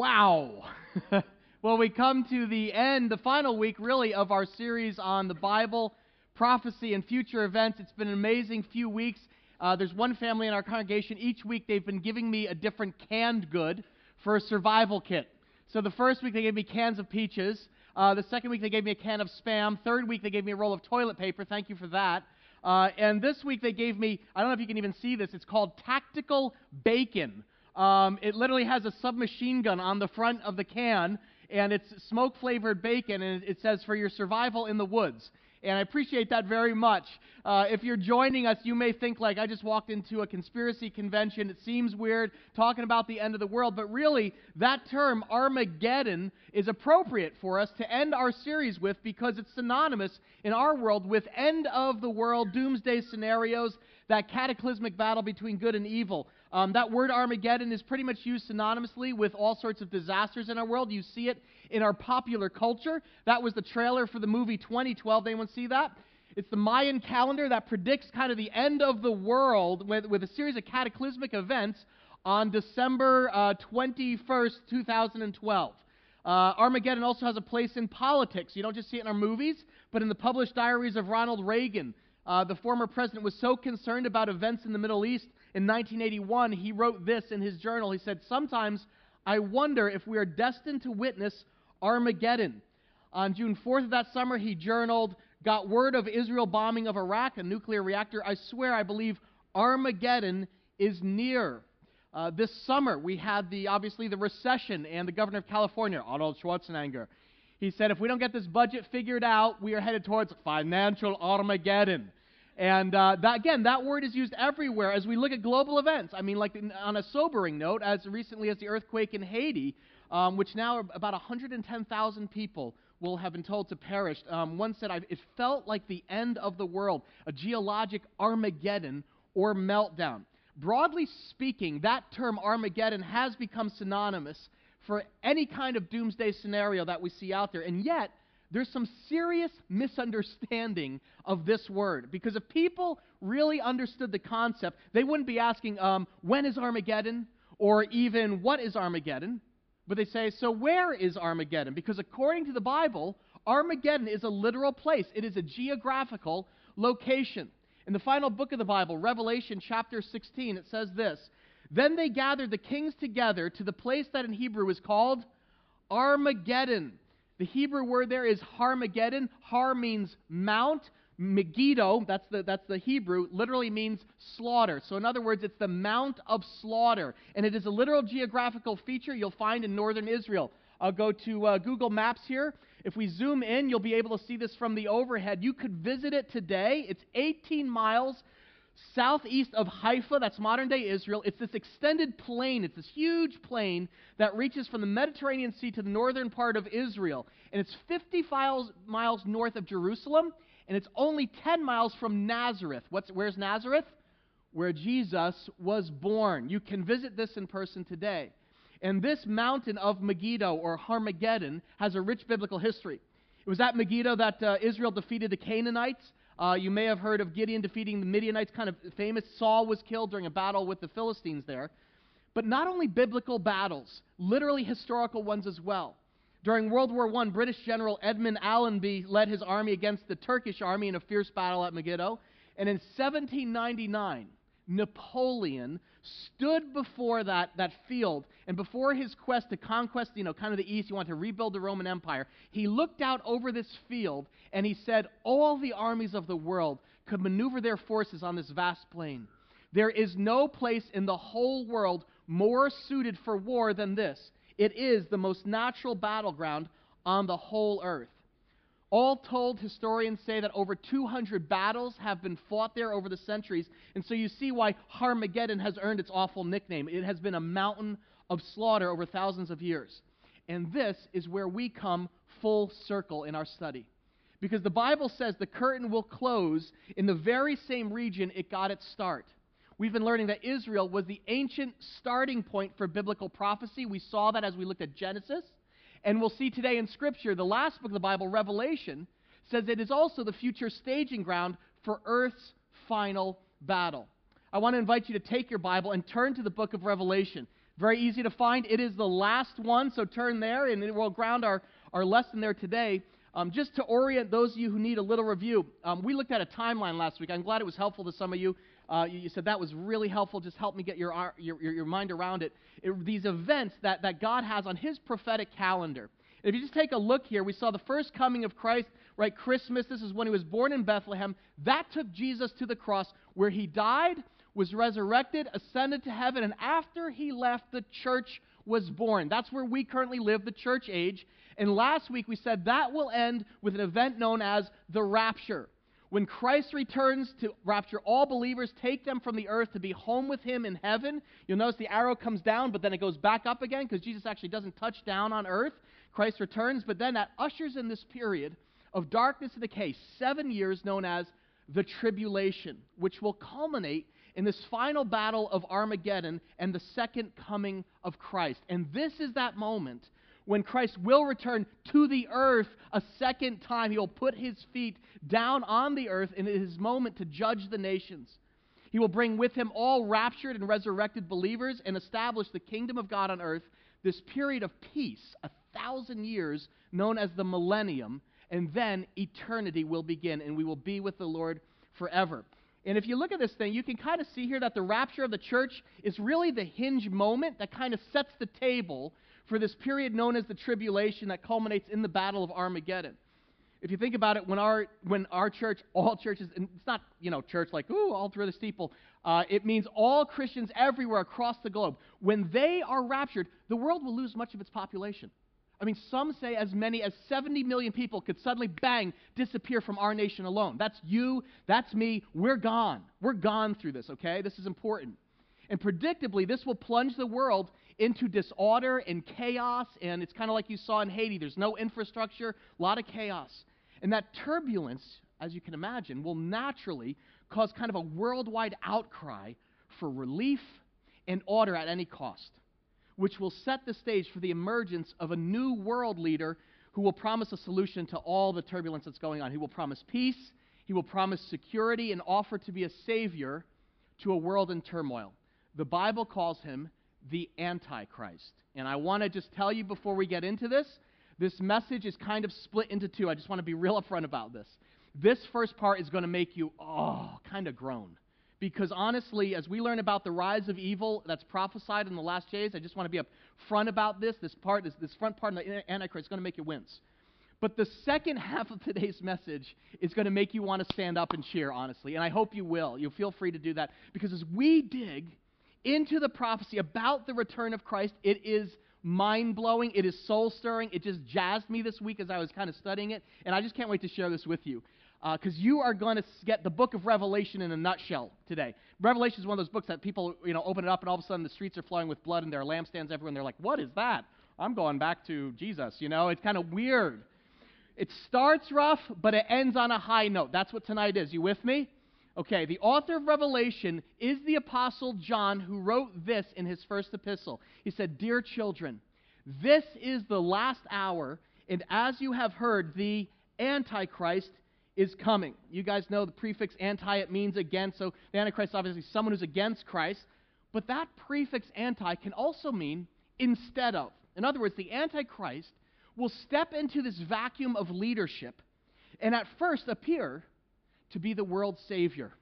Wow. well, we come to the end, the final week, really, of our series on the Bible, prophecy, and future events. It's been an amazing few weeks. Uh, there's one family in our congregation. Each week, they've been giving me a different canned good for a survival kit. So the first week, they gave me cans of peaches. Uh, the second week, they gave me a can of spam. Third week, they gave me a roll of toilet paper. Thank you for that. Uh, and this week, they gave me, I don't know if you can even see this, it's called Tactical Bacon. Um, it literally has a submachine gun on the front of the can, and it's smoke flavored bacon, and it says for your survival in the woods. And I appreciate that very much. Uh, if you're joining us, you may think like I just walked into a conspiracy convention. It seems weird talking about the end of the world, but really, that term Armageddon is appropriate for us to end our series with because it's synonymous in our world with end of the world, doomsday scenarios, that cataclysmic battle between good and evil. Um, that word Armageddon is pretty much used synonymously with all sorts of disasters in our world. You see it in our popular culture. That was the trailer for the movie 2012. Anyone see that? It's the Mayan calendar that predicts kind of the end of the world with, with a series of cataclysmic events on December uh, 21st, 2012. Uh, Armageddon also has a place in politics. You don't just see it in our movies, but in the published diaries of Ronald Reagan. Uh, the former president was so concerned about events in the Middle East in 1981, he wrote this in his journal. He said, Sometimes I wonder if we are destined to witness Armageddon. On June 4th of that summer, he journaled, Got word of Israel bombing of Iraq, a nuclear reactor. I swear I believe Armageddon is near. Uh, this summer, we had the obviously the recession, and the governor of California, Arnold Schwarzenegger, he said, if we don't get this budget figured out, we are headed towards financial Armageddon. And uh, that, again, that word is used everywhere as we look at global events. I mean, like on a sobering note, as recently as the earthquake in Haiti, um, which now about 110,000 people will have been told to perish. Um, one said, it felt like the end of the world, a geologic Armageddon or meltdown. Broadly speaking, that term Armageddon has become synonymous for any kind of doomsday scenario that we see out there. And yet, there's some serious misunderstanding of this word. Because if people really understood the concept, they wouldn't be asking, um, when is Armageddon? Or even, what is Armageddon? But they say, so where is Armageddon? Because according to the Bible, Armageddon is a literal place, it is a geographical location. In the final book of the Bible, Revelation chapter 16, it says this Then they gathered the kings together to the place that in Hebrew is called Armageddon. The Hebrew word there is Harmageddon. Har means mount. Megiddo, that's the, that's the Hebrew, literally means slaughter. So, in other words, it's the Mount of Slaughter. And it is a literal geographical feature you'll find in northern Israel. I'll go to uh, Google Maps here. If we zoom in, you'll be able to see this from the overhead. You could visit it today. It's 18 miles southeast of Haifa, that's modern day Israel. It's this extended plain, it's this huge plain that reaches from the Mediterranean Sea to the northern part of Israel. And it's 50 miles, miles north of Jerusalem, and it's only 10 miles from Nazareth. What's, where's Nazareth? Where Jesus was born. You can visit this in person today. And this mountain of Megiddo, or Harmageddon, has a rich biblical history. It was at Megiddo that uh, Israel defeated the Canaanites. Uh, you may have heard of Gideon defeating the Midianites, kind of famous. Saul was killed during a battle with the Philistines there. But not only biblical battles, literally historical ones as well. During World War I, British General Edmund Allenby led his army against the Turkish army in a fierce battle at Megiddo. And in 1799, Napoleon stood before that, that field, and before his quest to conquest, you know, kind of the east, he wanted to rebuild the Roman Empire, he looked out over this field and he said, All the armies of the world could maneuver their forces on this vast plain. There is no place in the whole world more suited for war than this. It is the most natural battleground on the whole earth. All told, historians say that over 200 battles have been fought there over the centuries, and so you see why Harmageddon has earned its awful nickname. It has been a mountain of slaughter over thousands of years. And this is where we come full circle in our study. Because the Bible says the curtain will close in the very same region it got its start. We've been learning that Israel was the ancient starting point for biblical prophecy. We saw that as we looked at Genesis. And we'll see today in Scripture, the last book of the Bible, Revelation, says it is also the future staging ground for Earth's final battle. I want to invite you to take your Bible and turn to the book of Revelation. Very easy to find. It is the last one, so turn there, and it will ground our, our lesson there today. Um, just to orient those of you who need a little review, um, we looked at a timeline last week. I'm glad it was helpful to some of you. Uh, you, you, said that was really helpful. Just help me get your, your, your, your mind around it. it. These events that, that God has on His prophetic calendar. If you just take a look here, we saw the first coming of Christ, right? Christmas, this is when he was born in Bethlehem. That took Jesus to the cross where he died, was resurrected, ascended to heaven, and after he left, the church was born. That's where we currently live, the church age. And last week we said that will end with an event known as the rapture. When Christ returns to rapture all believers, take them from the earth to be home with him in heaven. You'll notice the arrow comes down, but then it goes back up again because Jesus actually doesn't touch down on earth. Christ returns, but then that ushers in this period of darkness and decay, seven years known as the tribulation, which will culminate in this final battle of Armageddon and the second coming of Christ. And this is that moment when Christ will return to the earth a second time. He will put his feet down on the earth in his moment to judge the nations. He will bring with him all raptured and resurrected believers and establish the kingdom of God on earth, this period of peace, a thousand years, known as the millennium, and then eternity will begin, and we will be with the Lord forever. And if you look at this thing, you can kind of see here that the rapture of the church is really the hinge moment that kind of sets the table for this period known as the tribulation that culminates in the battle of Armageddon. If you think about it, when our, when our church, all churches, and it's not, you know, church like, ooh, all through the steeple, uh, it means all Christians everywhere across the globe. When they are raptured, the world will lose much of its population. I mean, some say as many as 70 million people could suddenly, bang, disappear from our nation alone. That's you, that's me, we're gone. We're gone through this, okay? This is important. And predictably, this will plunge the world into disorder and chaos, and it's kind of like you saw in Haiti. There's no infrastructure, a lot of chaos. And that turbulence, as you can imagine, will naturally cause kind of a worldwide outcry for relief and order at any cost which will set the stage for the emergence of a new world leader who will promise a solution to all the turbulence that's going on. He will promise peace, he will promise security, and offer to be a savior to a world in turmoil. The Bible calls him the Antichrist. And I want to just tell you before we get into this this message is kind of split into two. I just want to be real upfront about this. This first part is going to make you, oh, kind of groan because honestly, as we learn about the rise of evil that's prophesied in the last days, I just want to be upfront about this. This part, this, this front part of the Antichrist is going to make you wince. But the second half of today's message is going to make you want to stand up and cheer, honestly. And I hope you will. You'll feel free to do that. Because as we dig into the prophecy about the return of Christ, it is mind blowing. It is soul stirring. It just jazzed me this week as I was kind of studying it. And I just can't wait to share this with you. Because uh, you are going to get the book of Revelation in a nutshell today. Revelation is one of those books that people, you know, open it up and all of a sudden the streets are flowing with blood and there are lampstands everywhere and they're like, what is that? I'm going back to Jesus, you know? It's kind of weird. It starts rough, but it ends on a high note. That's what tonight is. You with me? Okay, the author of Revelation is the Apostle John who wrote this in his first epistle. He said, Dear children, this is the last hour, and as you have heard, the Antichrist is coming. You guys know the prefix anti, it means against, so the Antichrist is obviously someone who's against Christ. But that prefix anti can also mean instead of. In other words, the Antichrist will step into this vacuum of leadership and at first appear to be the world's savior.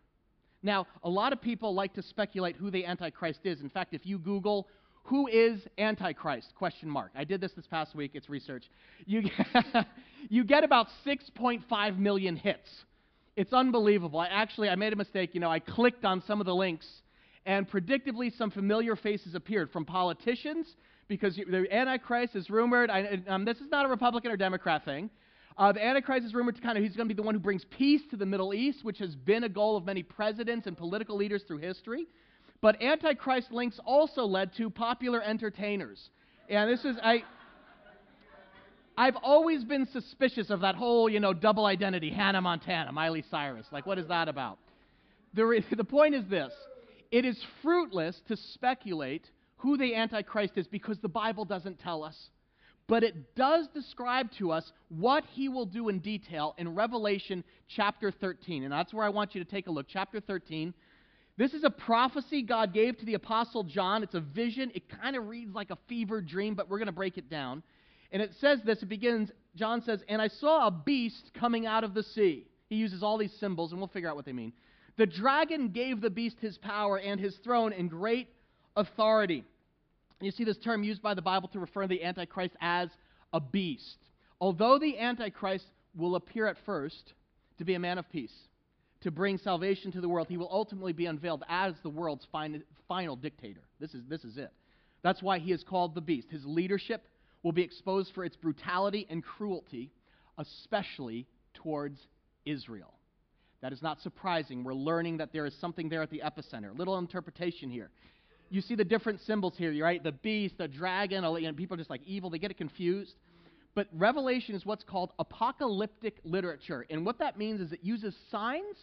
Now, a lot of people like to speculate who the Antichrist is. In fact, if you Google who is Antichrist? Question mark. I did this this past week. It's research. You get, you get about 6.5 million hits. It's unbelievable. I actually I made a mistake. You know, I clicked on some of the links, and predictably, some familiar faces appeared from politicians because the Antichrist is rumored. I, um, this is not a Republican or Democrat thing. Uh, the Antichrist is rumored to kind of, he's going to be the one who brings peace to the Middle East, which has been a goal of many presidents and political leaders through history. But Antichrist links also led to popular entertainers. And this is, I, I've always been suspicious of that whole, you know, double identity, Hannah Montana, Miley Cyrus. Like, what is that about? The, the point is this it is fruitless to speculate who the Antichrist is because the Bible doesn't tell us but it does describe to us what he will do in detail in Revelation chapter 13. And that's where I want you to take a look. Chapter 13. This is a prophecy God gave to the Apostle John. It's a vision. It kind of reads like a fever dream, but we're going to break it down. And it says this it begins, John says, And I saw a beast coming out of the sea. He uses all these symbols, and we'll figure out what they mean. The dragon gave the beast his power and his throne and great authority. You see this term used by the Bible to refer to the Antichrist as a beast. Although the Antichrist will appear at first to be a man of peace, to bring salvation to the world, he will ultimately be unveiled as the world's final dictator. This is, this is it. That's why he is called the beast. His leadership will be exposed for its brutality and cruelty, especially towards Israel. That is not surprising. We're learning that there is something there at the epicenter. Little interpretation here you see the different symbols here, right? The beast, the dragon, and people are just like evil. They get it confused. But Revelation is what's called apocalyptic literature. And what that means is it uses signs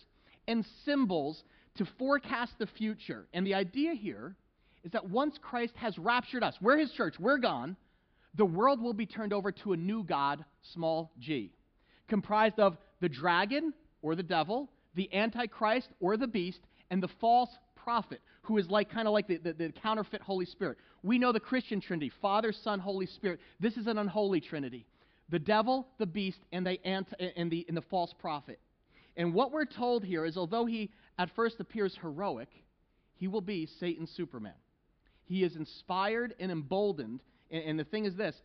and symbols to forecast the future. And the idea here is that once Christ has raptured us, we're his church, we're gone, the world will be turned over to a new God, small g, comprised of the dragon or the devil, the antichrist or the beast, and the false prophet who is like kind of like the, the, the, counterfeit Holy Spirit. We know the Christian Trinity Father, Son, Holy Spirit. This is an unholy Trinity the devil, the beast, and and, the, and the false prophet. And what we're told here is although he at first appears heroic, he will be Satan's Superman. He is inspired and emboldened. And, and the thing is this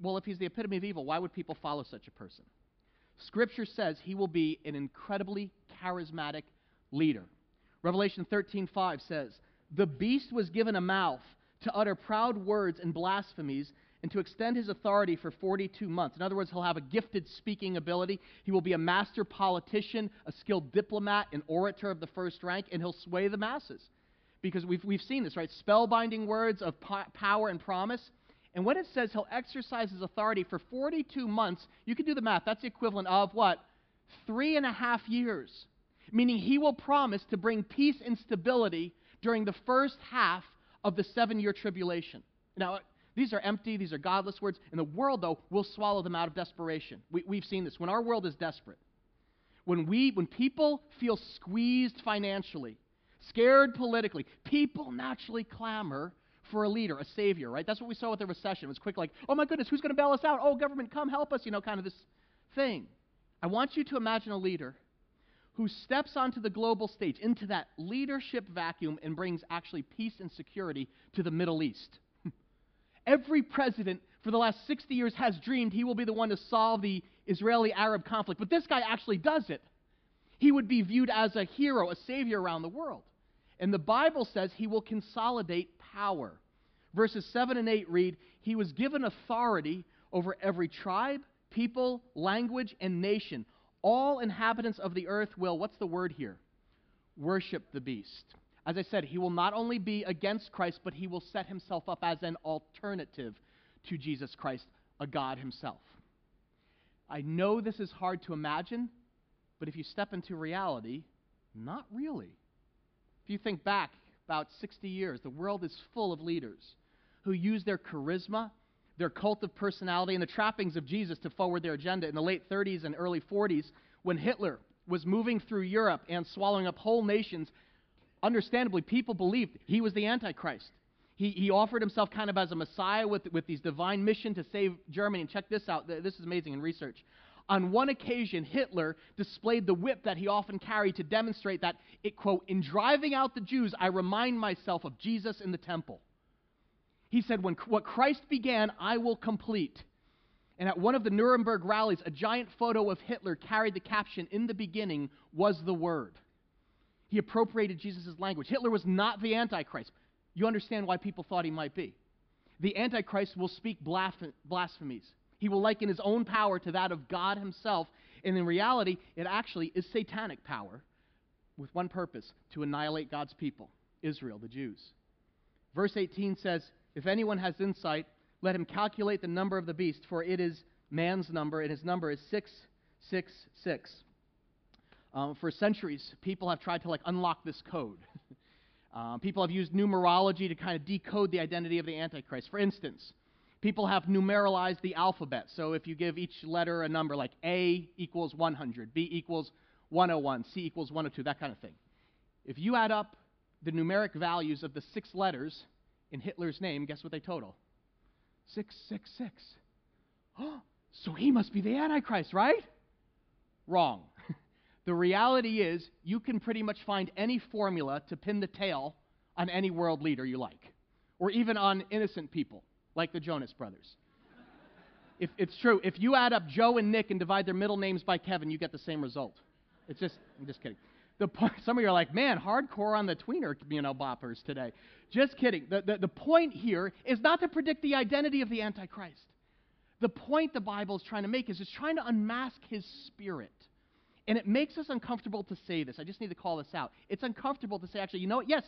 well, if he's the epitome of evil, why would people follow such a person? Scripture says he will be an incredibly charismatic leader. Revelation 13:5 says, "The beast was given a mouth to utter proud words and blasphemies and to extend his authority for 42 months. In other words, he'll have a gifted speaking ability. He will be a master politician, a skilled diplomat, an orator of the first rank, and he'll sway the masses. Because we've, we've seen this, right? Spellbinding words of po- power and promise. And when it says he'll exercise his authority for 42 months, you can do the math. That's the equivalent of what? Three and a half years meaning he will promise to bring peace and stability during the first half of the seven year tribulation. Now, these are empty, these are godless words. And the world, though, will swallow them out of desperation. We, have seen this. When our world is desperate, when, we, when people feel squeezed financially, scared politically, people naturally clamor for a leader, a savior, right? That's what we saw with the recession. It was quick, like, oh my goodness, who's going to bail us out? Oh, government, come help us, you know, kind of this thing. I want you to imagine a leader who steps onto the global stage, into that leadership vacuum, and brings actually peace and security to the Middle East. Every president for the last 60 years has dreamed he will be the one to solve the Israeli Arab conflict, but this guy actually does it. He would be viewed as a hero, a savior around the world. And the Bible says he will consolidate power. Verses 7 and 8 read, He was given authority over every tribe, people, language, and nation. All inhabitants of the earth will, what's the word here? Worship the beast. As I said, he will not only be against Christ, but he will set himself up as an alternative to Jesus Christ, a God himself. I know this is hard to imagine, but if you step into reality, not really. If you think back about 60 years, the world is full of leaders who use their charisma, their cult of personality, and the trappings of Jesus to forward their agenda. In the late 30s and early 40s, when Hitler was moving through Europe and swallowing up whole nations, understandably, people believed he was the Antichrist. He, he offered himself kind of as a Messiah with, with these divine mission to save Germany. And check this out. This is amazing in research. On one occasion, Hitler displayed the whip that he often carried to demonstrate that, it, quote, in driving out the Jews, I remind myself of Jesus in the temple. He said, when what Christ began, I will complete. And at one of the Nuremberg rallies, a giant photo of Hitler carried the caption, In the beginning was the Word. He appropriated Jesus' language. Hitler was not the Antichrist. You understand why people thought he might be. The Antichrist will speak blasphemies. He will liken his own power to that of God himself. And in reality, it actually is satanic power with one purpose to annihilate God's people, Israel, the Jews. Verse 18 says, If anyone has insight, let him calculate the number of the beast, for it is man's number, and his number is 666. Um, for centuries, people have tried to like unlock this code. um, people have used numerology to kind of decode the identity of the Antichrist. For instance, people have numeralized the alphabet. So if you give each letter a number like A equals 100, B equals 101, C equals 102, that kind of thing. If you add up the numeric values of the six letters in Hitler's name, guess what they total? 666. Oh, so he must be the Antichrist, right? Wrong. the reality is, you can pretty much find any formula to pin the tail on any world leader you like, or even on innocent people like the Jonas brothers. if it's true, if you add up Joe and Nick and divide their middle names by Kevin, you get the same result. It's just, I'm just kidding. The point, some of you are like, man, hardcore on the tweener, you know, boppers today. Just kidding. The, the, the point here is not to predict the identity of the Antichrist. The point the Bible is trying to make is it's trying to unmask his spirit. And it makes us uncomfortable to say this. I just need to call this out. It's uncomfortable to say, actually, you know what? Yes,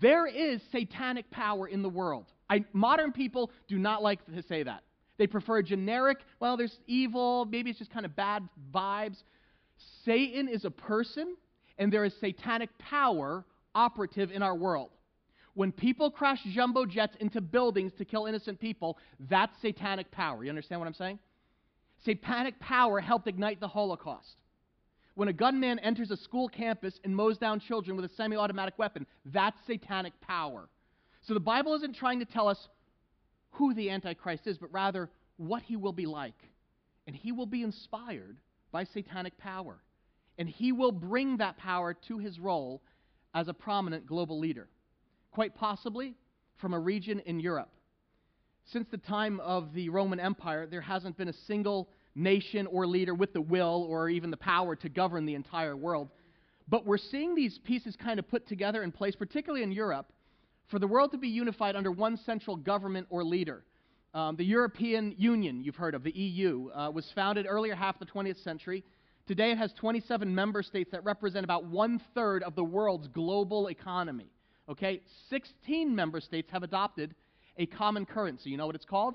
there is satanic power in the world. I, modern people do not like to say that. They prefer generic, well, there's evil, maybe it's just kind of bad vibes. Satan is a person, and there is satanic power operative in our world. When people crash jumbo jets into buildings to kill innocent people, that's satanic power. You understand what I'm saying? Satanic power helped ignite the Holocaust. When a gunman enters a school campus and mows down children with a semi automatic weapon, that's satanic power. So the Bible isn't trying to tell us who the Antichrist is, but rather what he will be like. And he will be inspired by satanic power. And he will bring that power to his role as a prominent global leader, quite possibly from a region in Europe. Since the time of the Roman Empire, there hasn't been a single nation or leader with the will or even the power to govern the entire world. But we're seeing these pieces kind of put together in place, particularly in Europe, for the world to be unified under one central government or leader. Um, the European Union, you've heard of, the EU, uh, was founded earlier half the 20th century. Today it has 27 member states that represent about one third of the world's global economy. Okay? 16 member states have adopted a common currency. You know what it's called?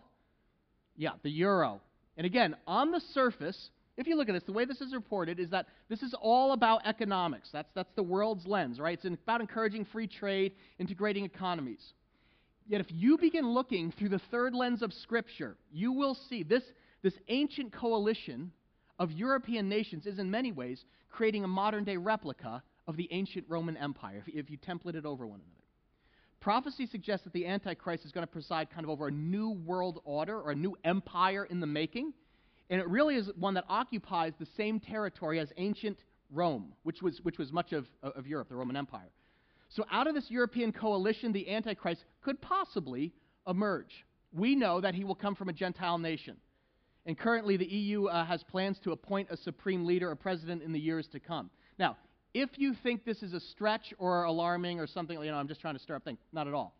Yeah, the euro. And again, on the surface, if you look at this, the way this is reported is that this is all about economics. That's, that's the world's lens, right? It's about encouraging free trade, integrating economies. Yet if you begin looking through the third lens of Scripture, you will see this, this ancient coalition of European nations is in many ways creating a modern day replica of the ancient Roman Empire, if, if you template it over one another. Prophecy suggests that the Antichrist is going to preside kind of over a new world order or a new empire in the making. And it really is one that occupies the same territory as ancient Rome, which was, which was much of, of Europe, the Roman Empire. So, out of this European coalition, the Antichrist could possibly emerge. We know that he will come from a Gentile nation. And currently, the EU uh, has plans to appoint a supreme leader or president in the years to come. Now, if you think this is a stretch or alarming or something, you know, I'm just trying to stir up things. Not at all.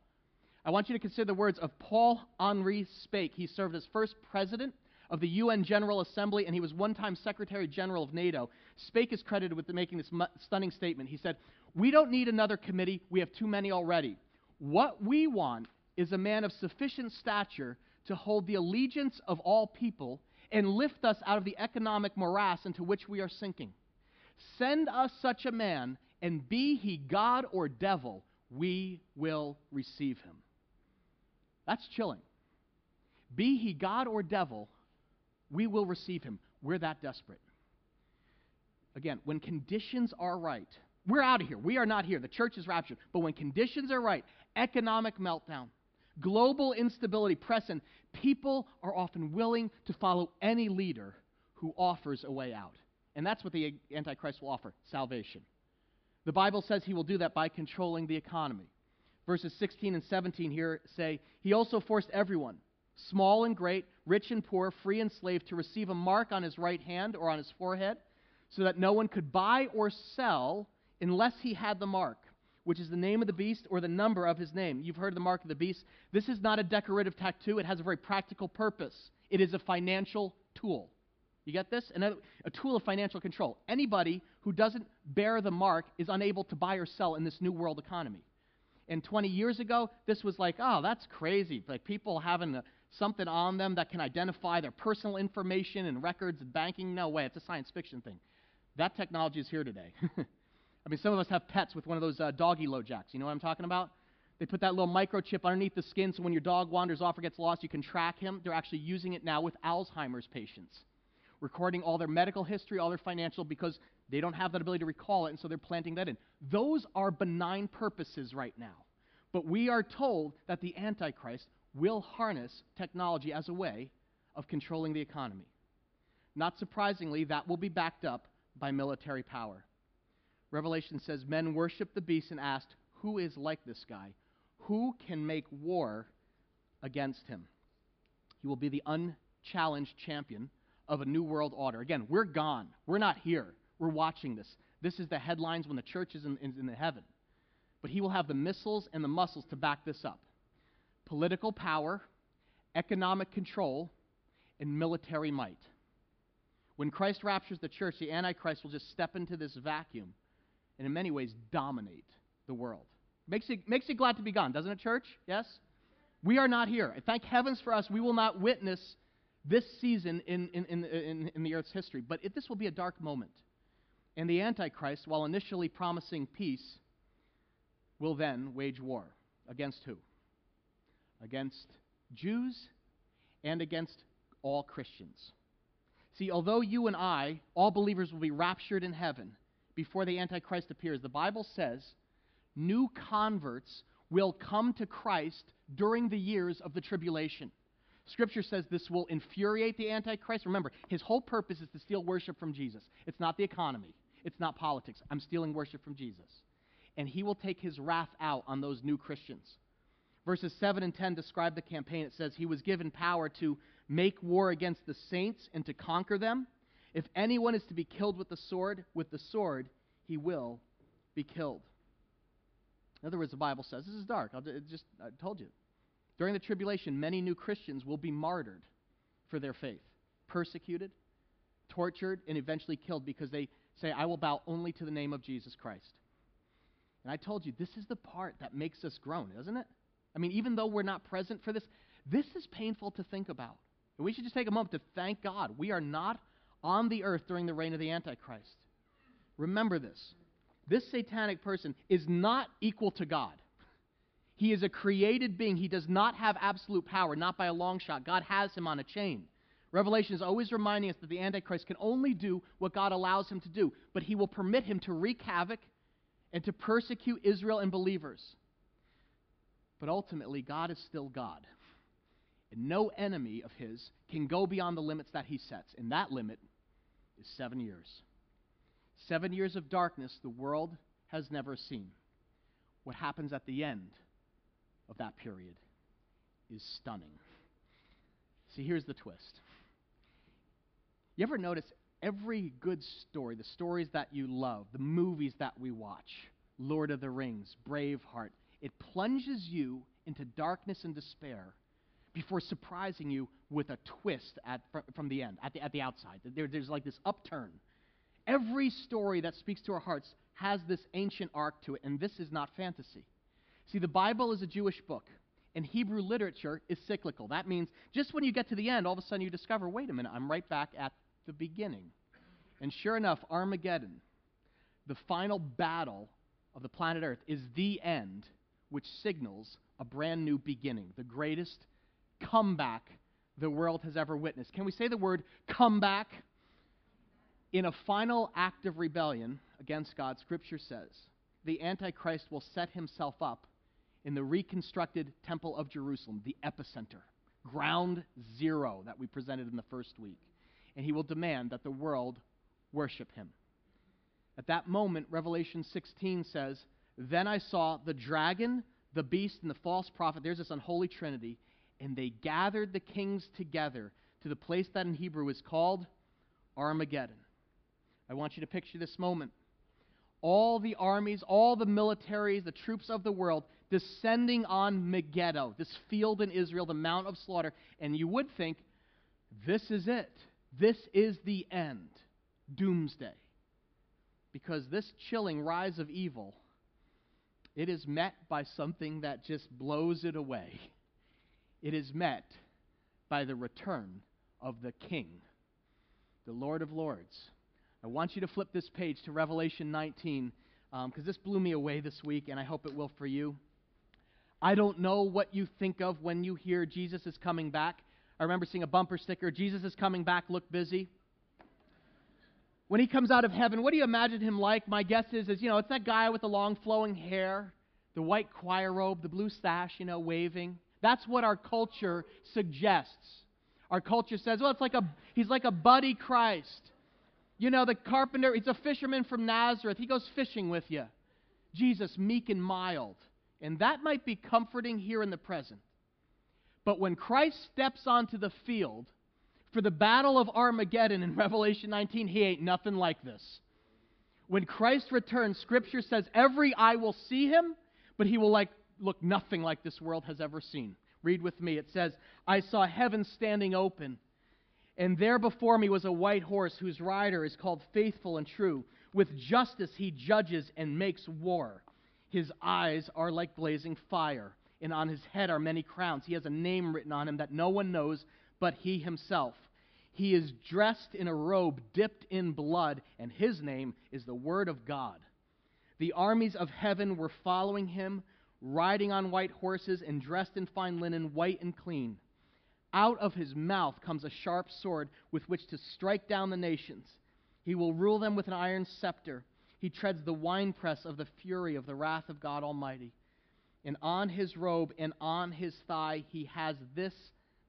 I want you to consider the words of Paul Henri Spaak. He served as first president of the UN General Assembly, and he was one time Secretary General of NATO. Spaak is credited with making this stunning statement. He said, We don't need another committee, we have too many already. What we want is a man of sufficient stature to hold the allegiance of all people and lift us out of the economic morass into which we are sinking. Send us such a man, and be he God or devil, we will receive him. That's chilling. Be he God or devil, we will receive him. We're that desperate. Again, when conditions are right, we're out of here. We are not here. The church is raptured. But when conditions are right, economic meltdown, global instability, present, people are often willing to follow any leader who offers a way out. And that's what the Antichrist will offer salvation. The Bible says he will do that by controlling the economy. Verses 16 and 17 here say, He also forced everyone, small and great, rich and poor, free and slave, to receive a mark on his right hand or on his forehead, so that no one could buy or sell unless he had the mark, which is the name of the beast or the number of his name. You've heard the mark of the beast. This is not a decorative tattoo, it has a very practical purpose. It is a financial tool. You get this? Another, a tool of financial control. Anybody who doesn't bear the mark is unable to buy or sell in this new world economy. And 20 years ago, this was like, oh, that's crazy. Like people having a, something on them that can identify their personal information and records and banking. No way. It's a science fiction thing. That technology is here today. I mean, some of us have pets with one of those uh, doggy LoJacks. You know what I'm talking about? They put that little microchip underneath the skin so when your dog wanders off or gets lost, you can track him. They're actually using it now with Alzheimer's patients, recording all their medical history, all their financial, because they don't have that ability to recall it, and so they're planting that in. Those are benign purposes right now. But we are told that the Antichrist will harness technology as a way of controlling the economy. Not surprisingly, that will be backed up by military power. Revelation says men worshiped the beast and asked, Who is like this guy? Who can make war against him? He will be the unchallenged champion of a new world order. Again, we're gone. We're not here. We're watching this. This is the headlines when the church is in, in, in the heaven. But he will have the missiles and the muscles to back this up political power, economic control, and military might. When Christ raptures the church, the Antichrist will just step into this vacuum and in many ways dominate the world. Makes you, makes you glad to be gone, doesn't it, church? Yes? We are not here. Thank heavens for us, we will not witness this season in, in, in, in, in the earth's history. But it, this will be a dark moment. And the Antichrist, while initially promising peace, will then wage war. Against who? Against Jews and against all Christians. See, although you and I, all believers, will be raptured in heaven, before the Antichrist appears. The Bible says new converts will come to Christ during the years of the tribulation. Scripture says this will infuriate the Antichrist. Remember, his whole purpose is to steal worship from Jesus. It's not the economy, it's not politics. I'm stealing worship from Jesus. And he will take his wrath out on those new Christians. Verses 7 and 10 describe the campaign. It says, He was given power to make war against the saints and to conquer them. If anyone is to be killed with the sword, with the sword, he will be killed. In other words, the Bible says, this is dark. I'll just I told you. During the tribulation, many new Christians will be martyred for their faith, persecuted, tortured, and eventually killed because they say, I will bow only to the name of Jesus Christ. And I told you, this is the part that makes us groan, isn't it? I mean, even though we're not present for this, this is painful to think about. And we should just take a moment to thank God. We are not on the earth during the reign of the Antichrist. Remember this. This satanic person is not equal to God. He is a created being. He does not have absolute power, not by a long shot. God has him on a chain. Revelation is always reminding us that the Antichrist can only do what God allows him to do, but he will permit him to wreak havoc and to persecute Israel and believers. But ultimately, God is still God. And no enemy of his can go beyond the limits that he sets. And that limit is seven years. Seven years of darkness the world has never seen. What happens at the end of that period is stunning. See, here's the twist. You ever notice every good story, the stories that you love, the movies that we watch, Lord of the Rings, Braveheart, it plunges you into darkness and despair before surprising you with a twist at, from the end, at the, at the outside. There, there's like this upturn. Every story that speaks to our hearts has this ancient arc to it, and this is not fantasy. See, the Bible is a Jewish book, and Hebrew literature is cyclical. That means just when you get to the end, all of a sudden you discover wait a minute, I'm right back at the beginning. And sure enough, Armageddon, the final battle of the planet Earth, is the end, which signals a brand new beginning, the greatest comeback the world has ever witnessed. Can we say the word comeback? In a final act of rebellion against God, Scripture says the Antichrist will set himself up in the reconstructed Temple of Jerusalem, the epicenter, ground zero that we presented in the first week. And he will demand that the world worship him. At that moment, Revelation 16 says, Then I saw the dragon, the beast, and the false prophet. There's this unholy trinity. And they gathered the kings together to the place that in Hebrew is called Armageddon. I want you to picture this moment. All the armies, all the militaries, the troops of the world descending on Megiddo, this field in Israel, the Mount of Slaughter. And you would think, this is it. This is the end. Doomsday. Because this chilling rise of evil, it is met by something that just blows it away. It is met by the return of the King, the Lord of Lords. I want you to flip this page to Revelation 19 because um, this blew me away this week, and I hope it will for you. I don't know what you think of when you hear Jesus is coming back. I remember seeing a bumper sticker Jesus is coming back, look busy. When he comes out of heaven, what do you imagine him like? My guess is, is you know, it's that guy with the long flowing hair, the white choir robe, the blue sash, you know, waving. That's what our culture suggests. Our culture says, well, it's like a he's like a buddy Christ. You know, the carpenter, he's a fisherman from Nazareth. He goes fishing with you. Jesus, meek and mild. And that might be comforting here in the present. But when Christ steps onto the field for the battle of Armageddon in Revelation 19, he ain't nothing like this. When Christ returns, Scripture says every eye will see him, but he will like, look nothing like this world has ever seen. Read with me. It says, I saw heaven standing open, and there before me was a white horse whose rider is called Faithful and True. With justice he judges and makes war. His eyes are like blazing fire, and on his head are many crowns. He has a name written on him that no one knows but he himself. He is dressed in a robe dipped in blood, and his name is the Word of God. The armies of heaven were following him, riding on white horses and dressed in fine linen, white and clean. Out of his mouth comes a sharp sword with which to strike down the nations. He will rule them with an iron scepter. He treads the winepress of the fury of the wrath of God Almighty. And on his robe and on his thigh he has this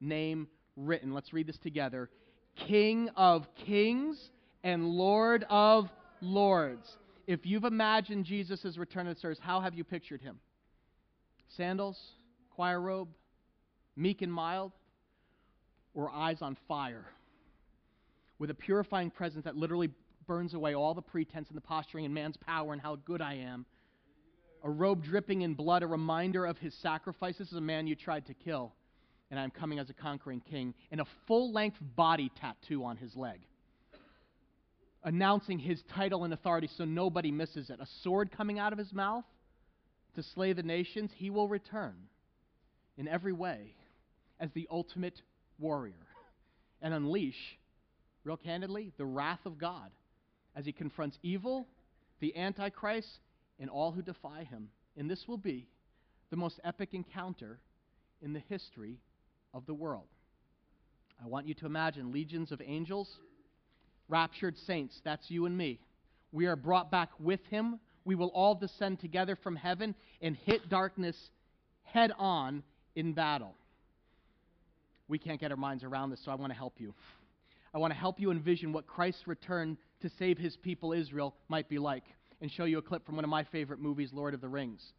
name written. Let's read this together King of kings and Lord of lords. If you've imagined Jesus' return to the service, how have you pictured him? Sandals, choir robe, meek and mild, or eyes on fire? With a purifying presence that literally burns away all the pretense and the posturing and man's power and how good I am. A robe dripping in blood, a reminder of his sacrifice. This is a man you tried to kill, and I'm coming as a conquering king. And a full length body tattoo on his leg, announcing his title and authority so nobody misses it. A sword coming out of his mouth to slay the nations. He will return in every way as the ultimate warrior and unleash, real candidly, the wrath of God as he confronts evil, the Antichrist, and all who defy him. And this will be the most epic encounter in the history of the world. I want you to imagine legions of angels, raptured saints, that's you and me. We are brought back with him. We will all descend together from heaven and hit darkness head on in battle. We can't get our minds around this, so I want to help you. I want to help you envision what Christ's return to save his people Israel might be like and show you a clip from one of my favorite movies, Lord of the Rings.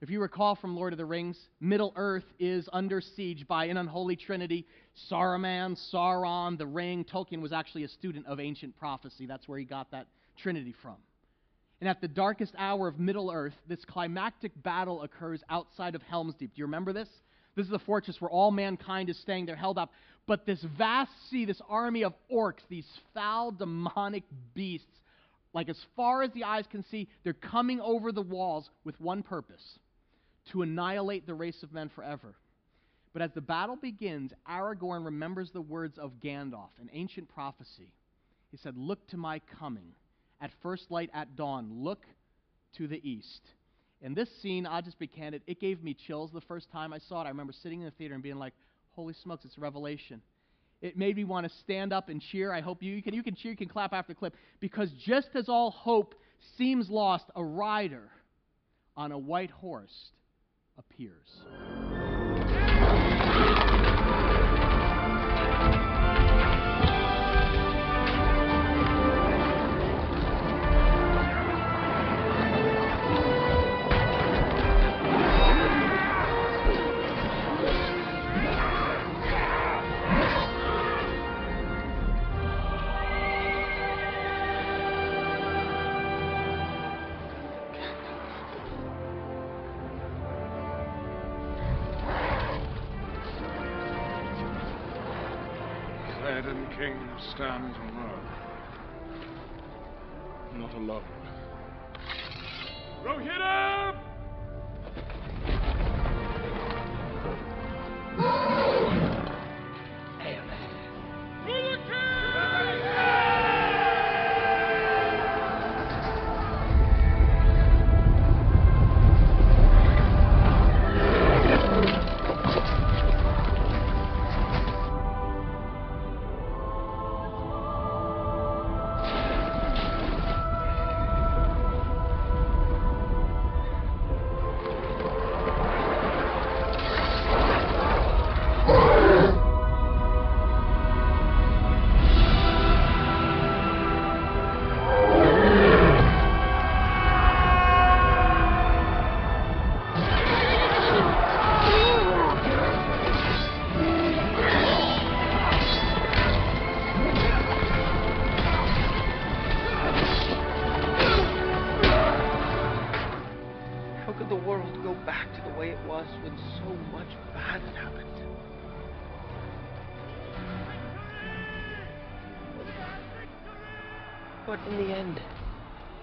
If you recall from Lord of the Rings, Middle Earth is under siege by an unholy trinity Saruman, Sauron, the Ring. Tolkien was actually a student of ancient prophecy. That's where he got that trinity from. And at the darkest hour of Middle Earth, this climactic battle occurs outside of Helm's Deep. Do you remember this? This is the fortress where all mankind is staying. They're held up. But this vast sea, this army of orcs, these foul, demonic beasts, like as far as the eyes can see, they're coming over the walls with one purpose to annihilate the race of men forever. But as the battle begins, Aragorn remembers the words of Gandalf, an ancient prophecy. He said, Look to my coming. At first light at dawn, look to the east. And this scene, I'll just be candid, it gave me chills the first time I saw it. I remember sitting in the theater and being like, holy smokes, it's Revelation. It made me want to stand up and cheer. I hope you, you, can, you can cheer, you can clap after clip. Because just as all hope seems lost, a rider on a white horse appears. Theoden King stands alone. Not alone. Rohirrim! But in the end,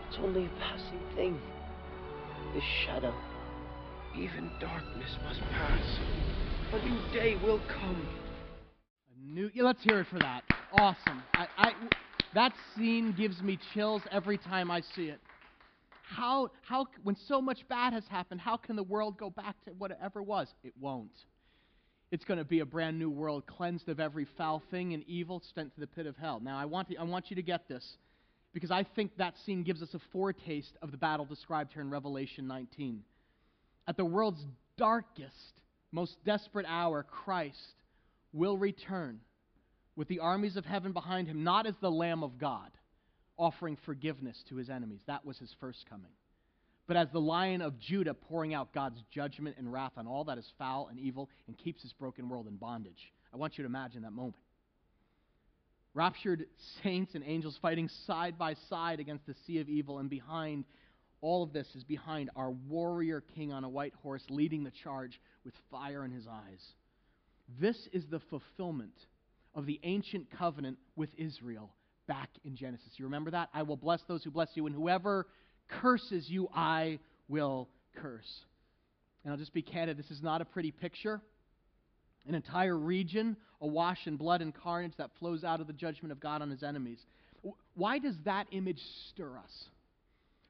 it's only a passing thing. This shadow, even darkness must pass. A new day will come. A new, yeah, let's hear it for that. Awesome. I, I, that scene gives me chills every time I see it. How, how, when so much bad has happened, how can the world go back to what it ever was? It won't. It's going to be a brand new world, cleansed of every foul thing and evil, sent to the pit of hell. Now, I want, to, I want you to get this, because I think that scene gives us a foretaste of the battle described here in Revelation 19. At the world's darkest, most desperate hour, Christ will return with the armies of heaven behind him, not as the Lamb of God, offering forgiveness to his enemies. That was his first coming. But as the Lion of Judah, pouring out God's judgment and wrath on all that is foul and evil and keeps this broken world in bondage. I want you to imagine that moment. Raptured saints and angels fighting side by side against the sea of evil, and behind all of this is behind our warrior king on a white horse leading the charge with fire in his eyes. This is the fulfillment of the ancient covenant with Israel back in Genesis. You remember that? I will bless those who bless you, and whoever curses you, I will curse. And I'll just be candid this is not a pretty picture. An entire region awash in blood and carnage that flows out of the judgment of God on his enemies. Why does that image stir us?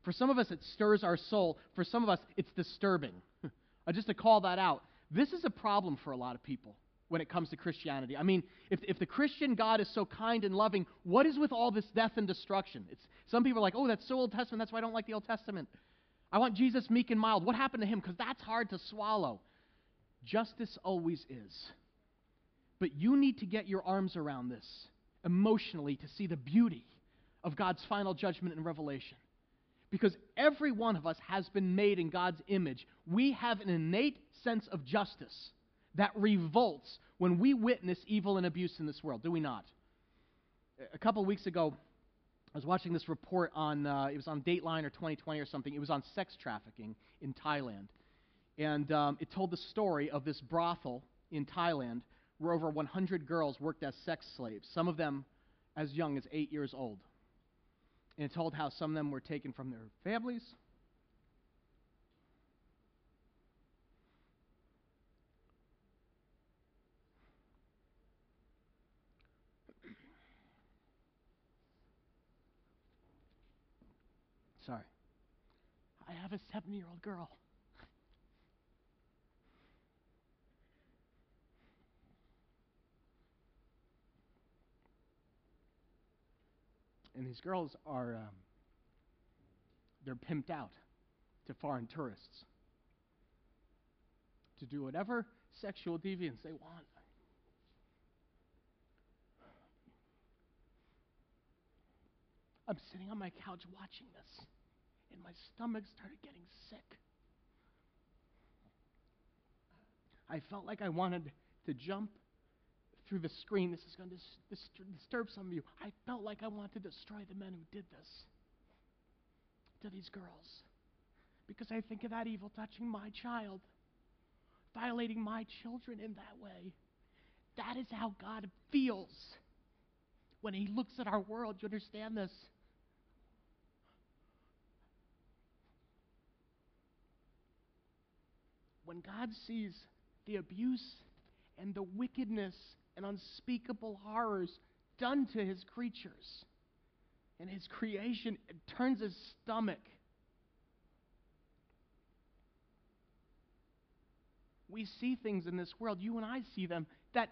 For some of us, it stirs our soul. For some of us, it's disturbing. Uh, just to call that out, this is a problem for a lot of people when it comes to Christianity. I mean, if, if the Christian God is so kind and loving, what is with all this death and destruction? It's, some people are like, oh, that's so Old Testament. That's why I don't like the Old Testament. I want Jesus meek and mild. What happened to him? Because that's hard to swallow. Justice always is. But you need to get your arms around this emotionally to see the beauty of God's final judgment and revelation. Because every one of us has been made in God's image. We have an innate sense of justice that revolts when we witness evil and abuse in this world, do we not? A couple weeks ago, I was watching this report on, uh, it was on Dateline or 2020 or something. It was on sex trafficking in Thailand. And um, it told the story of this brothel in Thailand where over 100 girls worked as sex slaves, some of them as young as eight years old. And it told how some of them were taken from their families. Sorry. I have a seven year old girl. And these girls are, um, they're pimped out to foreign tourists to do whatever sexual deviance they want. I'm sitting on my couch watching this, and my stomach started getting sick. I felt like I wanted to jump through the screen. This is going to dis- disturb some of you. I felt like I wanted to destroy the men who did this to these girls. Because I think of that evil touching my child, violating my children in that way. That is how God feels when He looks at our world. You understand this? When God sees the abuse and the wickedness and unspeakable horrors done to his creatures and his creation, turns his stomach. We see things in this world, you and I see them, that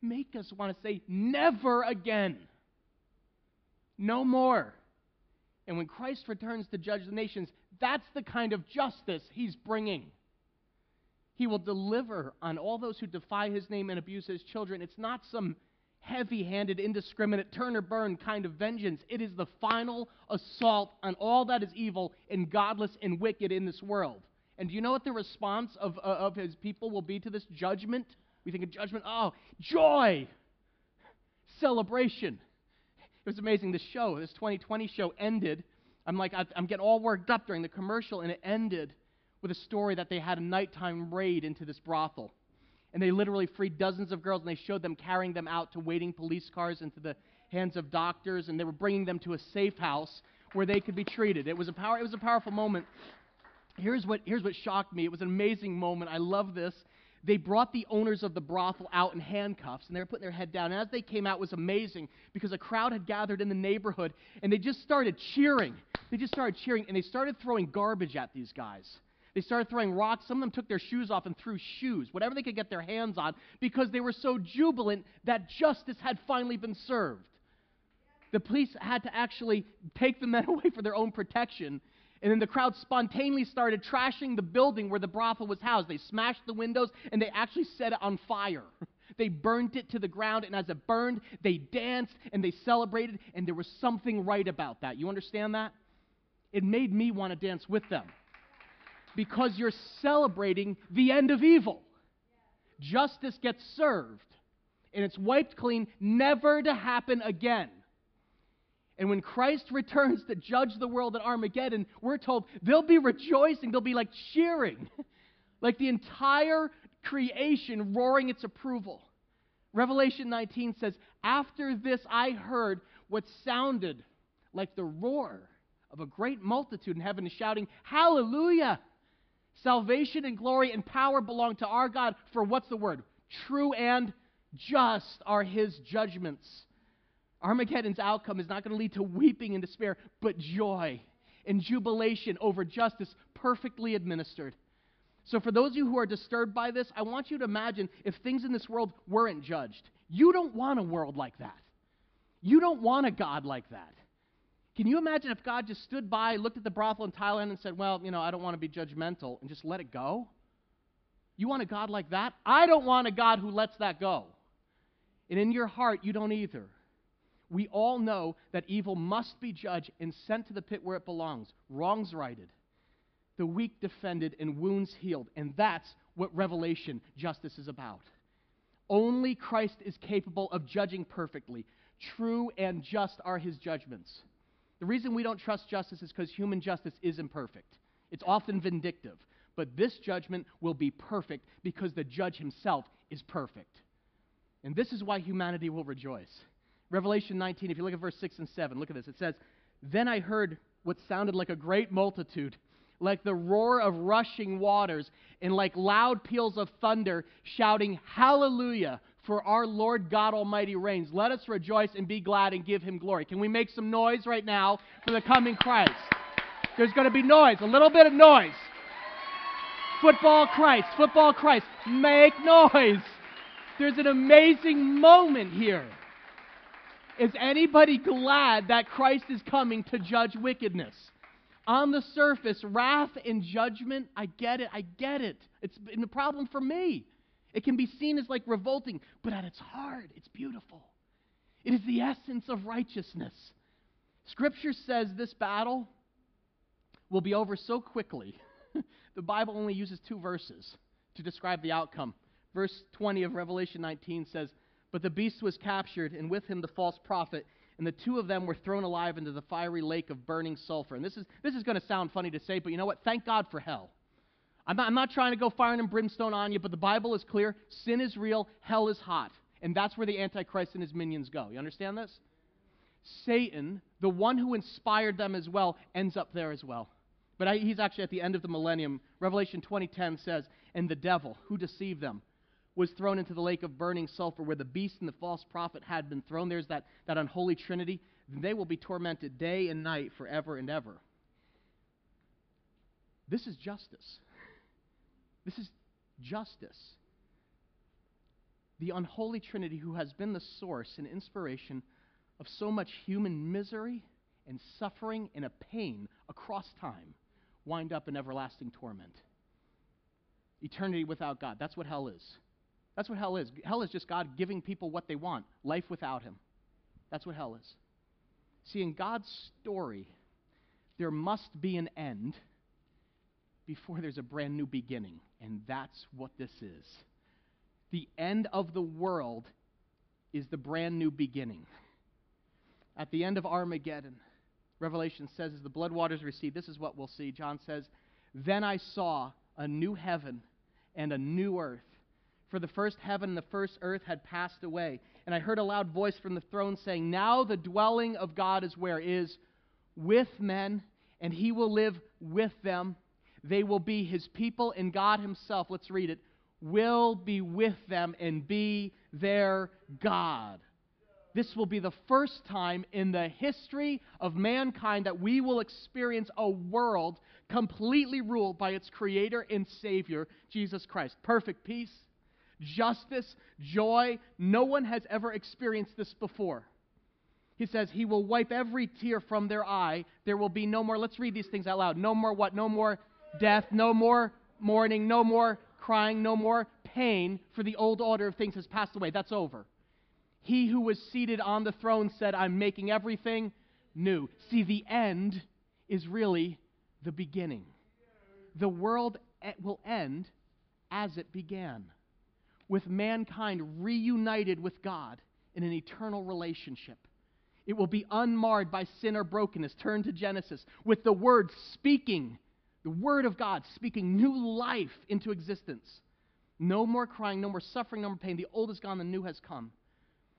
make us want to say, never again. No more. And when Christ returns to judge the nations, that's the kind of justice he's bringing. He will deliver on all those who defy his name and abuse his children. It's not some heavy handed, indiscriminate, turn or burn kind of vengeance. It is the final assault on all that is evil and godless and wicked in this world. And do you know what the response of, uh, of his people will be to this judgment? We think of judgment, oh, joy, celebration. It was amazing. This show, this 2020 show, ended. I'm like, I'm getting all worked up during the commercial, and it ended with a story that they had a nighttime raid into this brothel. And they literally freed dozens of girls and they showed them carrying them out to waiting police cars into the hands of doctors and they were bringing them to a safe house where they could be treated. It was a power it was a powerful moment. Here's what here's what shocked me. It was an amazing moment. I love this. They brought the owners of the brothel out in handcuffs and they were putting their head down. And as they came out, it was amazing because a crowd had gathered in the neighborhood and they just started cheering. They just started cheering and they started throwing garbage at these guys. They started throwing rocks. Some of them took their shoes off and threw shoes, whatever they could get their hands on, because they were so jubilant that justice had finally been served. The police had to actually take the men away for their own protection. And then the crowd spontaneously started trashing the building where the brothel was housed. They smashed the windows and they actually set it on fire. They burned it to the ground, and as it burned, they danced and they celebrated, and there was something right about that. You understand that? It made me want to dance with them because you're celebrating the end of evil. Justice gets served, and it's wiped clean, never to happen again. And when Christ returns to judge the world at Armageddon, we're told they'll be rejoicing, they'll be like cheering, like the entire creation roaring its approval. Revelation 19 says, After this I heard what sounded like the roar of a great multitude in heaven shouting, Hallelujah! Salvation and glory and power belong to our God, for what's the word? True and just are his judgments. Armageddon's outcome is not going to lead to weeping and despair, but joy and jubilation over justice perfectly administered. So, for those of you who are disturbed by this, I want you to imagine if things in this world weren't judged. You don't want a world like that. You don't want a God like that. Can you imagine if God just stood by, looked at the brothel in Thailand, and said, Well, you know, I don't want to be judgmental, and just let it go? You want a God like that? I don't want a God who lets that go. And in your heart, you don't either. We all know that evil must be judged and sent to the pit where it belongs, wrongs righted, the weak defended, and wounds healed. And that's what Revelation justice is about. Only Christ is capable of judging perfectly true and just are his judgments. The reason we don't trust justice is because human justice is imperfect. It's often vindictive. But this judgment will be perfect because the judge himself is perfect. And this is why humanity will rejoice. Revelation 19, if you look at verse 6 and 7, look at this. It says, Then I heard what sounded like a great multitude, like the roar of rushing waters, and like loud peals of thunder, shouting, Hallelujah! For our Lord God Almighty reigns. Let us rejoice and be glad and give him glory. Can we make some noise right now for the coming Christ? There's going to be noise, a little bit of noise. Football Christ, football Christ, make noise. There's an amazing moment here. Is anybody glad that Christ is coming to judge wickedness? On the surface, wrath and judgment, I get it, I get it. It's been a problem for me. It can be seen as like revolting, but at its heart, it's beautiful. It is the essence of righteousness. Scripture says this battle will be over so quickly. the Bible only uses two verses to describe the outcome. Verse 20 of Revelation 19 says, But the beast was captured, and with him the false prophet, and the two of them were thrown alive into the fiery lake of burning sulfur. And this is, this is going to sound funny to say, but you know what? Thank God for hell. I'm not, I'm not trying to go firing and brimstone on you, but the Bible is clear. Sin is real, hell is hot. And that's where the Antichrist and his minions go. You understand this? Satan, the one who inspired them as well, ends up there as well. But I, he's actually at the end of the millennium. Revelation 20:10 says, "And the devil who deceived them was thrown into the lake of burning sulfur where the beast and the false prophet had been thrown. There's that, that unholy trinity. They will be tormented day and night forever and ever. This is justice. This is justice. The unholy trinity who has been the source and inspiration of so much human misery and suffering and a pain across time wind up in everlasting torment. Eternity without God. That's what hell is. That's what hell is. Hell is just God giving people what they want life without Him. That's what hell is. See, in God's story, there must be an end before there's a brand new beginning. And that's what this is. The end of the world is the brand new beginning. At the end of Armageddon, Revelation says, as the blood waters recede, this is what we'll see. John says, Then I saw a new heaven and a new earth. For the first heaven and the first earth had passed away. And I heard a loud voice from the throne saying, Now the dwelling of God is where? Is with men, and he will live with them. They will be his people, and God himself, let's read it, will be with them and be their God. This will be the first time in the history of mankind that we will experience a world completely ruled by its creator and savior, Jesus Christ. Perfect peace, justice, joy. No one has ever experienced this before. He says, He will wipe every tear from their eye. There will be no more, let's read these things out loud. No more what? No more death, no more mourning, no more crying, no more pain, for the old order of things has passed away. That's over. He who was seated on the throne said, I'm making everything new. See, the end is really the beginning. The world will end as it began, with mankind reunited with God in an eternal relationship. It will be unmarred by sin or brokenness. Turn to Genesis, with the Word speaking the Word of God speaking new life into existence. No more crying, no more suffering, no more pain. The old is gone, the new has come.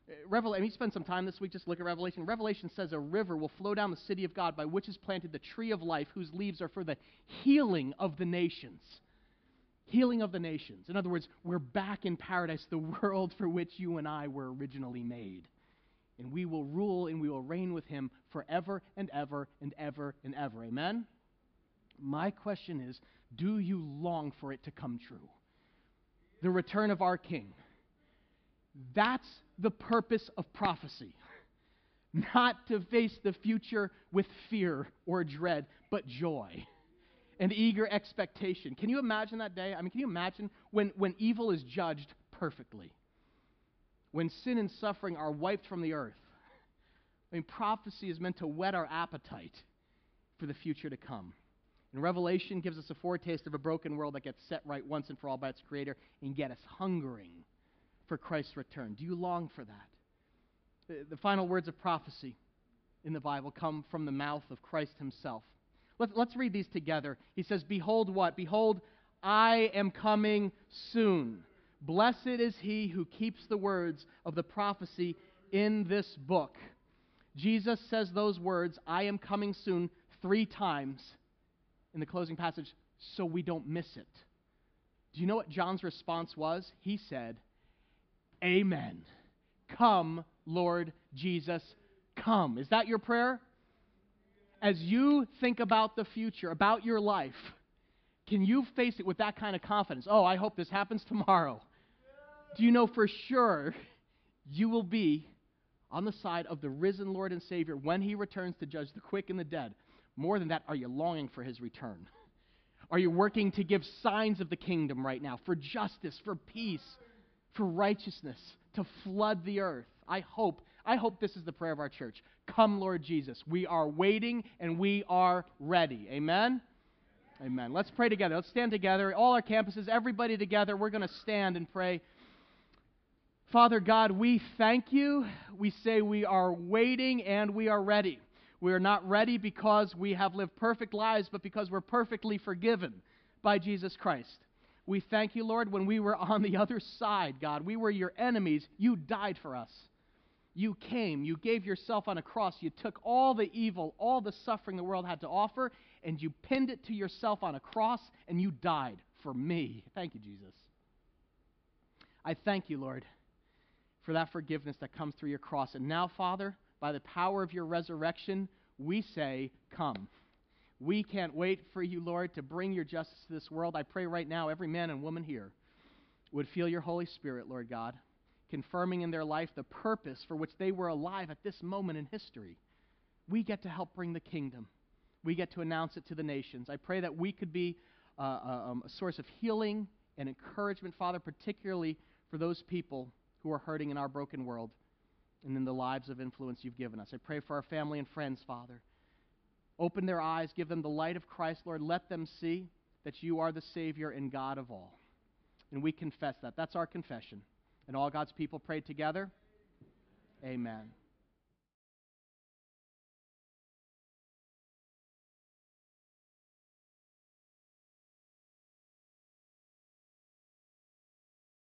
Uh, Revelation, we spend some time this week just look at Revelation. Revelation says a river will flow down the city of God by which is planted the tree of life, whose leaves are for the healing of the nations. Healing of the nations. In other words, we're back in paradise, the world for which you and I were originally made. And we will rule and we will reign with him forever and ever and ever and ever. Amen? My question is do you long for it to come true? The return of our King. That's the purpose of prophecy. Not to face the future with fear or dread, but joy and eager expectation. Can you imagine that day? I mean, can you imagine when, when evil is judged perfectly? When sin and suffering are wiped from the earth? I mean, prophecy is meant to whet our appetite for the future to come. And Revelation gives us a foretaste of a broken world that gets set right once and for all by its Creator and get us hungering for Christ's return. Do you long for that? The, the final words of prophecy in the Bible come from the mouth of Christ himself. Let's, let's read these together. He says, Behold what? Behold, I am coming soon. Blessed is he who keeps the words of the prophecy in this book. Jesus says those words, I am coming soon, three times in the closing passage so we don't miss it. Do you know what John's response was? He said, Amen. Come, Lord Jesus, come. Is that your prayer? As you think about the future, about your life, can you face it with that kind of confidence? Oh, I hope this happens tomorrow. Do you know for sure you will be on the side of the risen Lord and Savior when he returns to judge the quick and the dead? More than that, are you longing for his return? Are you working to give signs of the kingdom right now for justice, for peace, for righteousness, to flood the earth? I hope, I hope this is the prayer of our church. Come, Lord Jesus. We are waiting and we are ready. Amen. Amen. Let's pray together. Let's stand together. All our campuses, everybody together. We're going to stand and pray. Father God, we thank you. We say we are waiting and we are ready. We are not ready because we have lived perfect lives, but because we're perfectly forgiven by Jesus Christ. We thank you, Lord, when we were on the other side, God. We were your enemies. You died for us. You came. You gave yourself on a cross. You took all the evil, all the suffering the world had to offer, and you pinned it to yourself on a cross, and you died for me. Thank you, Jesus. I thank you, Lord for that forgiveness that comes through your cross. And now, Father, by the power of your resurrection, we say, Come. We can't wait for you, Lord, to bring your justice to this world. I pray right now, every man and woman here would feel your Holy Spirit, Lord God, confirming in their life the purpose for which they were alive at this moment in history. We get to help bring the kingdom, we get to announce it to the nations. I pray that we could be uh, um, a source of healing and encouragement, Father, particularly for those people who are hurting in our broken world and in the lives of influence you've given us. I pray for our family and friends, Father. Open their eyes, give them the light of Christ, Lord. Let them see that you are the Savior and God of all. And we confess that. That's our confession. And all God's people prayed together. Amen.